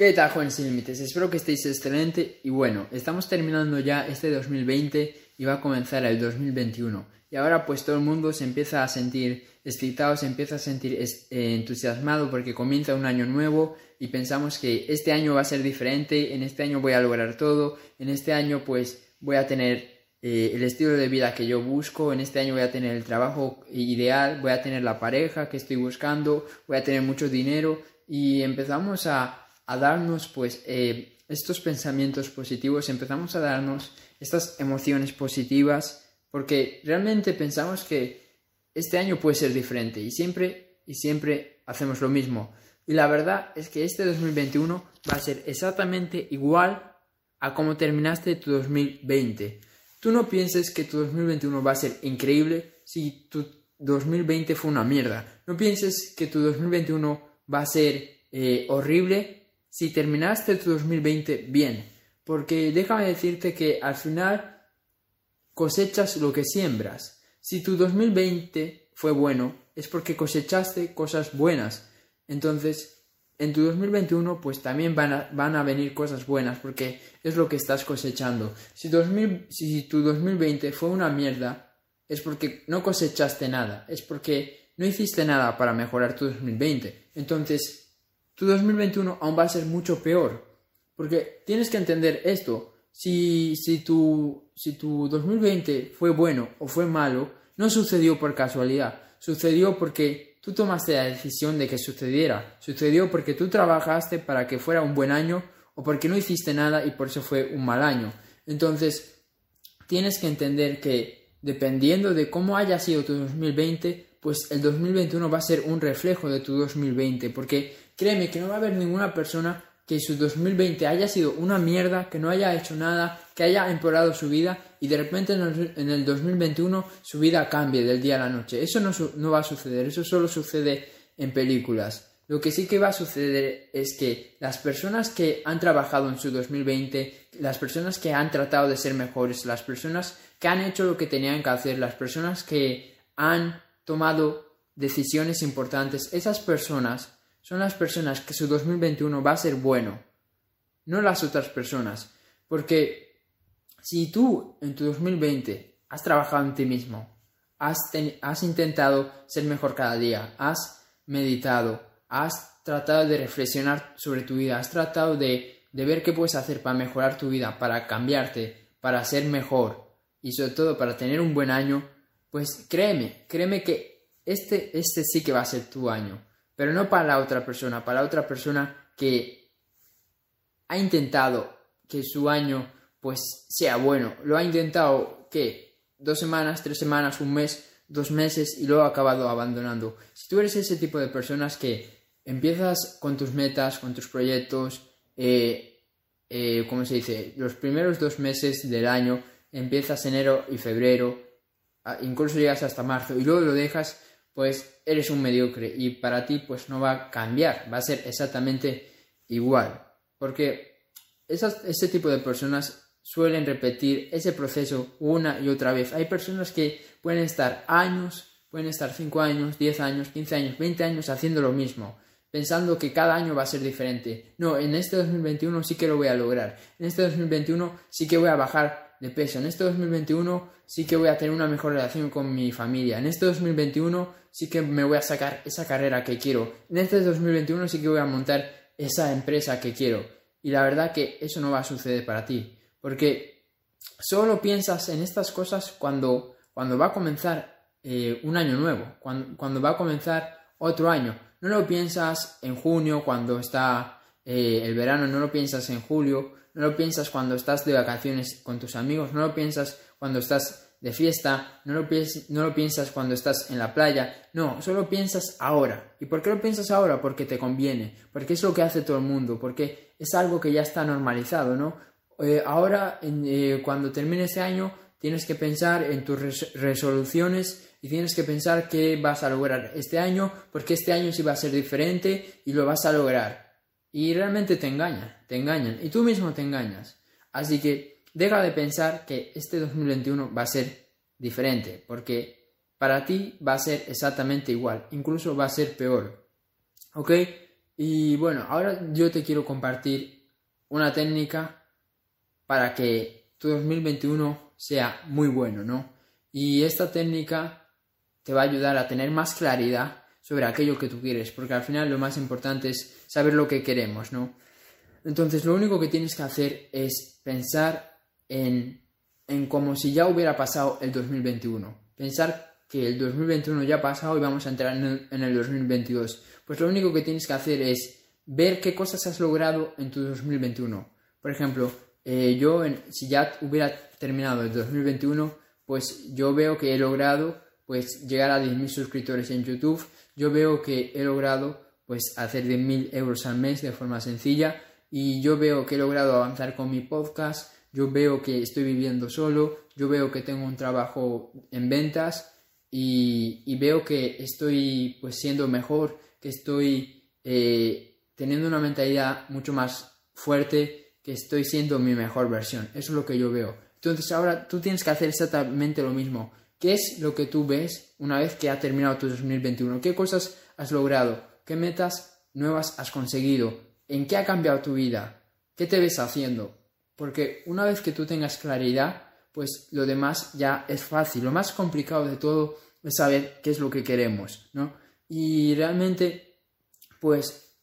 ¿Qué tal, jóvenes sin límites? Espero que estéis excelente y bueno, estamos terminando ya este 2020 y va a comenzar el 2021. Y ahora pues todo el mundo se empieza a sentir excitado, se empieza a sentir eh, entusiasmado porque comienza un año nuevo y pensamos que este año va a ser diferente, en este año voy a lograr todo, en este año pues voy a tener eh, el estilo de vida que yo busco, en este año voy a tener el trabajo ideal, voy a tener la pareja que estoy buscando, voy a tener mucho dinero y empezamos a a darnos pues eh, estos pensamientos positivos, empezamos a darnos estas emociones positivas porque realmente pensamos que este año puede ser diferente y siempre y siempre hacemos lo mismo. Y la verdad es que este 2021 va a ser exactamente igual a como terminaste tu 2020. Tú no pienses que tu 2021 va a ser increíble si tu 2020 fue una mierda. No pienses que tu 2021 va a ser eh, horrible si terminaste tu 2020 bien, porque déjame decirte que al final cosechas lo que siembras. Si tu 2020 fue bueno, es porque cosechaste cosas buenas. Entonces, en tu 2021 pues también van a, venir cosas buenas porque es lo que estás cosechando. Si, si tu 2020 fue una mierda, es porque no cosechaste nada, es porque no hiciste nada para mejorar tu 2020. Entonces, tu 2021 aún va a ser mucho peor. Porque tienes que entender esto. Si, si, tu, si tu 2020 fue bueno o fue malo, no sucedió por casualidad. Sucedió porque tú tomaste la decisión de que sucediera. Sucedió porque tú trabajaste para que fuera un buen año o porque no hiciste nada y por eso fue un mal año. Entonces, tienes que entender que dependiendo de cómo haya sido tu 2020, pues el 2021 va a ser un reflejo de tu 2020, porque créeme que no va a haber ninguna persona que su 2020 haya sido una mierda, que no haya hecho nada, que haya empeorado su vida y de repente en el 2021 su vida cambie del día a la noche. Eso no, no va a suceder, eso solo sucede en películas. Lo que sí que va a suceder es que las personas que han trabajado en su 2020, las personas que han tratado de ser mejores, las personas que han hecho lo que tenían que hacer, las personas que han tomado decisiones importantes, esas personas son las personas que su 2021 va a ser bueno, no las otras personas. Porque si tú en tu 2020 has trabajado en ti mismo, has, has intentado ser mejor cada día, has meditado, has tratado de reflexionar sobre tu vida, has tratado de, de ver qué puedes hacer para mejorar tu vida, para cambiarte, para ser mejor y sobre todo para tener un buen año, pues créeme, créeme que este, este sí que va a ser tu año, pero no para la otra persona, para la otra persona que ha intentado que su año pues sea bueno, lo ha intentado que dos semanas, tres semanas, un mes, dos meses y luego ha acabado abandonando. Si tú eres ese tipo de personas que empiezas con tus metas, con tus proyectos, eh, eh, ¿cómo se dice? Los primeros dos meses del año, empiezas enero y febrero, incluso llegas hasta marzo y luego lo dejas, pues eres un mediocre y para ti pues no va a cambiar, va a ser exactamente igual. Porque ese tipo de personas suelen repetir ese proceso una y otra vez. Hay personas que pueden estar años, pueden estar 5 años, 10 años, 15 años, 20 años haciendo lo mismo, pensando que cada año va a ser diferente. No, en este 2021 sí que lo voy a lograr. En este 2021 sí que voy a bajar de peso. En este 2021 sí que voy a tener una mejor relación con mi familia. En este 2021 sí que me voy a sacar esa carrera que quiero. En este 2021 sí que voy a montar esa empresa que quiero. Y la verdad que eso no va a suceder para ti. Porque solo piensas en estas cosas cuando, cuando va a comenzar eh, un año nuevo, cuando, cuando, va a comenzar otro año. No lo piensas en junio cuando está eh, el verano, no lo piensas en julio, no lo piensas cuando estás de vacaciones con tus amigos, no lo piensas cuando estás de fiesta, no lo, piensas cuando estás en la playa, no, solo piensas ahora. ¿Y por qué lo piensas ahora? Porque te conviene, porque es lo que hace todo el mundo, porque es algo que ya está normalizado, ¿no? Eh, ahora, eh, cuando termine este año, tienes que pensar en tus resoluciones y tienes que pensar qué vas a lograr este año, porque este año sí va a ser diferente y lo vas a lograr. Y realmente te engañan, te engañan. Y tú mismo te engañas. Así que deja de pensar que este 2021 va a ser diferente, porque para ti va a ser exactamente igual, incluso va a ser peor. ¿Ok? Y bueno, ahora yo te quiero compartir una técnica para que tu 2021 sea muy bueno, ¿no? Y esta técnica te va a ayudar a tener más claridad sobre aquello que tú quieres, porque al final lo más importante es saber lo que queremos, ¿no? Entonces lo único que tienes que hacer es pensar en, en como si ya hubiera pasado el 2021. Pensar que el 2021 ya ha pasado y vamos a entrar en el, en el 2022. Pues lo único que tienes que hacer es ver qué cosas has logrado en tu 2021. Por ejemplo, eh, yo si ya hubiera terminado el 2021, pues yo veo que he logrado pues llegar a 10.000 suscriptores en YouTube, yo veo que he logrado pues hacer 10.000 euros al mes de forma sencilla y yo veo que he logrado avanzar con mi podcast, yo veo que estoy viviendo solo, yo veo que tengo un trabajo en ventas y, veo que estoy pues siendo mejor, que estoy eh, teniendo una mentalidad mucho más fuerte, que estoy siendo mi mejor versión. Eso es lo que yo veo. Entonces ahora tú tienes que hacer exactamente lo mismo. ¿Qué es lo que tú ves una vez que ha terminado tu 2021? ¿Qué cosas has logrado? ¿Qué metas nuevas has conseguido? ¿En qué ha cambiado tu vida? ¿Qué te ves haciendo? Porque una vez que tú tengas claridad, pues lo demás ya es fácil. Lo más complicado de todo es saber qué es lo que queremos, ¿no? Y realmente, pues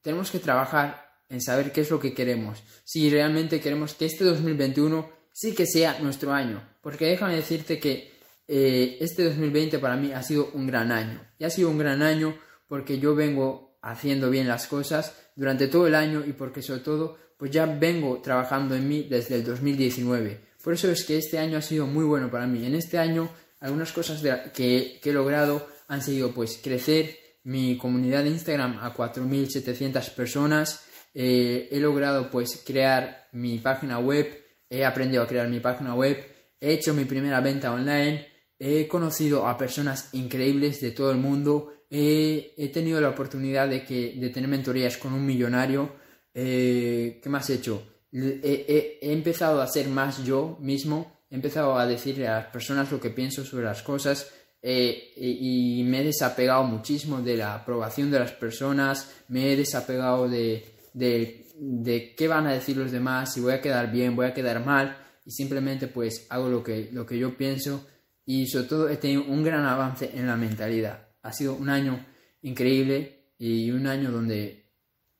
tenemos que trabajar en saber qué es lo que queremos. Si realmente queremos que este 2021 sí que sea nuestro año. Porque déjame decirte que eh, este 2020 para mí ha sido un gran año. Y ha sido un gran año porque yo vengo haciendo bien las cosas durante todo el año y porque sobre todo pues ya vengo trabajando en mí desde el 2019. Por eso es que este año ha sido muy bueno para mí. En este año algunas cosas que, he logrado han sido pues crecer mi comunidad de Instagram a 4.700 personas. Eh, he logrado pues crear mi página web. He aprendido a crear mi página web. He hecho mi primera venta online he conocido a personas increíbles de todo el mundo, he, tenido la oportunidad de, que, de tener mentorías con un millonario. Eh, ¿Qué más he hecho? He, empezado a ser más yo mismo, he empezado a decirle a las personas lo que pienso sobre las cosas. Eh, y, me he desapegado muchísimo de la aprobación de las personas, me he desapegado de, de, de qué van a decir los demás, si voy a quedar bien, voy a quedar mal. Y simplemente pues hago lo que, lo que yo pienso y sobre todo he tenido un gran avance en la mentalidad. Ha sido un año increíble y un año donde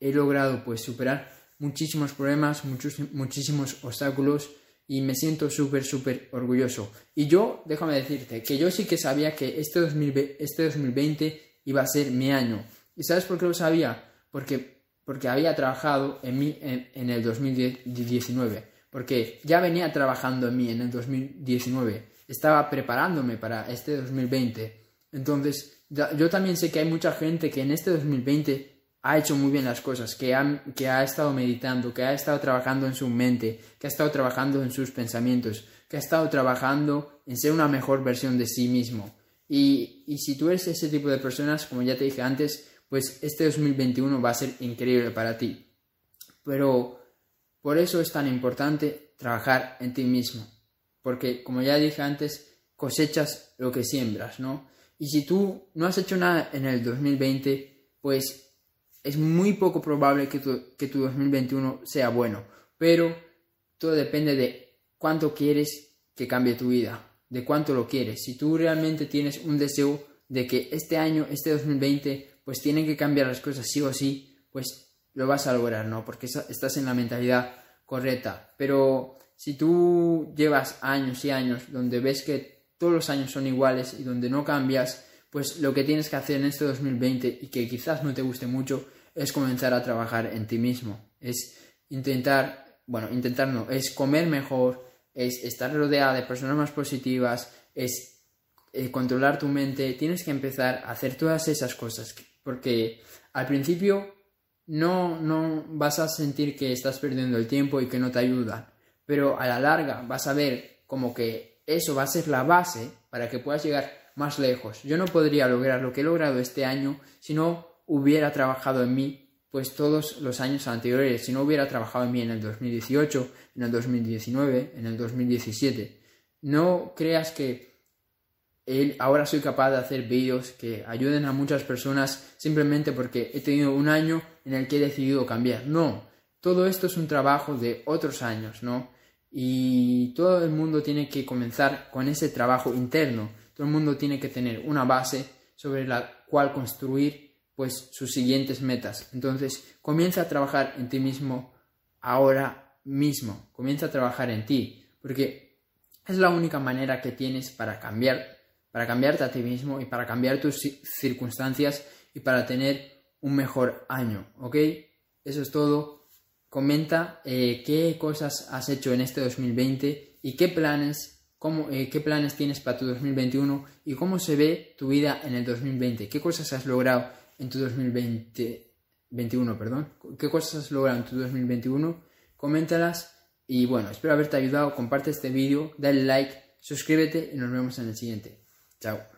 he logrado pues superar muchísimos problemas, muchos, muchísimos obstáculos y me siento súper, súper orgulloso. Y yo, déjame decirte, que yo sí que sabía que este, 2020, este 2020 iba a ser mi año. ¿Y sabes por qué lo sabía? Porque, porque había trabajado en mí en, en el 2019. Porque ya venía trabajando en mí en el 2019 estaba preparándome para este 2020. Entonces, yo también sé que hay mucha gente que en este 2020 ha hecho muy bien las cosas, que ha, que ha estado meditando, que ha estado trabajando en su mente, que ha estado trabajando en sus pensamientos, que ha estado trabajando en ser una mejor versión de sí mismo. Y, y si tú eres ese tipo de personas, como ya te dije antes, pues este 2021 va a ser increíble para ti. Pero por eso es tan importante trabajar en ti mismo porque como ya dije antes, cosechas lo que siembras, ¿no? Y si tú no has hecho nada en el 2020, pues es muy poco probable que tu, que tu 2021 sea bueno, pero todo depende de cuánto quieres que cambie tu vida, de cuánto lo quieres. Si tú realmente tienes un deseo de que este año, este 2020, pues tienen que cambiar las cosas sí o sí, pues lo vas a lograr, ¿no? Porque estás en la mentalidad correcta. Pero si tú llevas años y años donde ves que todos los años son iguales y donde no cambias, pues lo que tienes que hacer en este 2020 y que quizás no te guste mucho es comenzar a trabajar en ti mismo. Es intentar, bueno, intentar no, es comer mejor, es estar rodeada de personas más positivas, es eh, controlar tu mente. Tienes que empezar a hacer todas esas cosas porque al principio no, no vas a sentir que estás perdiendo el tiempo y que no te ayudan pero a la larga vas a ver como que eso va a ser la base para que puedas llegar más lejos. Yo no podría lograr lo que he logrado este año si no hubiera trabajado en mí pues todos los años anteriores, si no hubiera trabajado en mí en el 2018, en el 2019, en el 2017. No creas que ahora soy capaz de hacer vídeos que ayuden a muchas personas simplemente porque he tenido un año en el que he decidido cambiar. No, todo esto es un trabajo de otros años, ¿no? Y todo el mundo tiene que comenzar con ese trabajo interno. Todo el mundo tiene que tener una base sobre la cual construir pues sus siguientes metas. Entonces, comienza a trabajar en ti mismo ahora mismo. Comienza a trabajar en ti, porque es la única manera que tienes para cambiar, para cambiarte a ti mismo y para cambiar tus circunstancias y para tener un mejor año, ¿ok? Eso es todo. Comenta eh, qué cosas has hecho en este 2020 y qué planes, cómo, eh, qué planes tienes para tu 2021 y cómo se ve tu vida en el 2020, qué cosas has logrado en tu 2021, perdón. ¿Qué cosas has logrado en tu 2021? Coméntalas y bueno, espero haberte ayudado. Comparte este vídeo, dale like, suscríbete y nos vemos en el siguiente. Chao.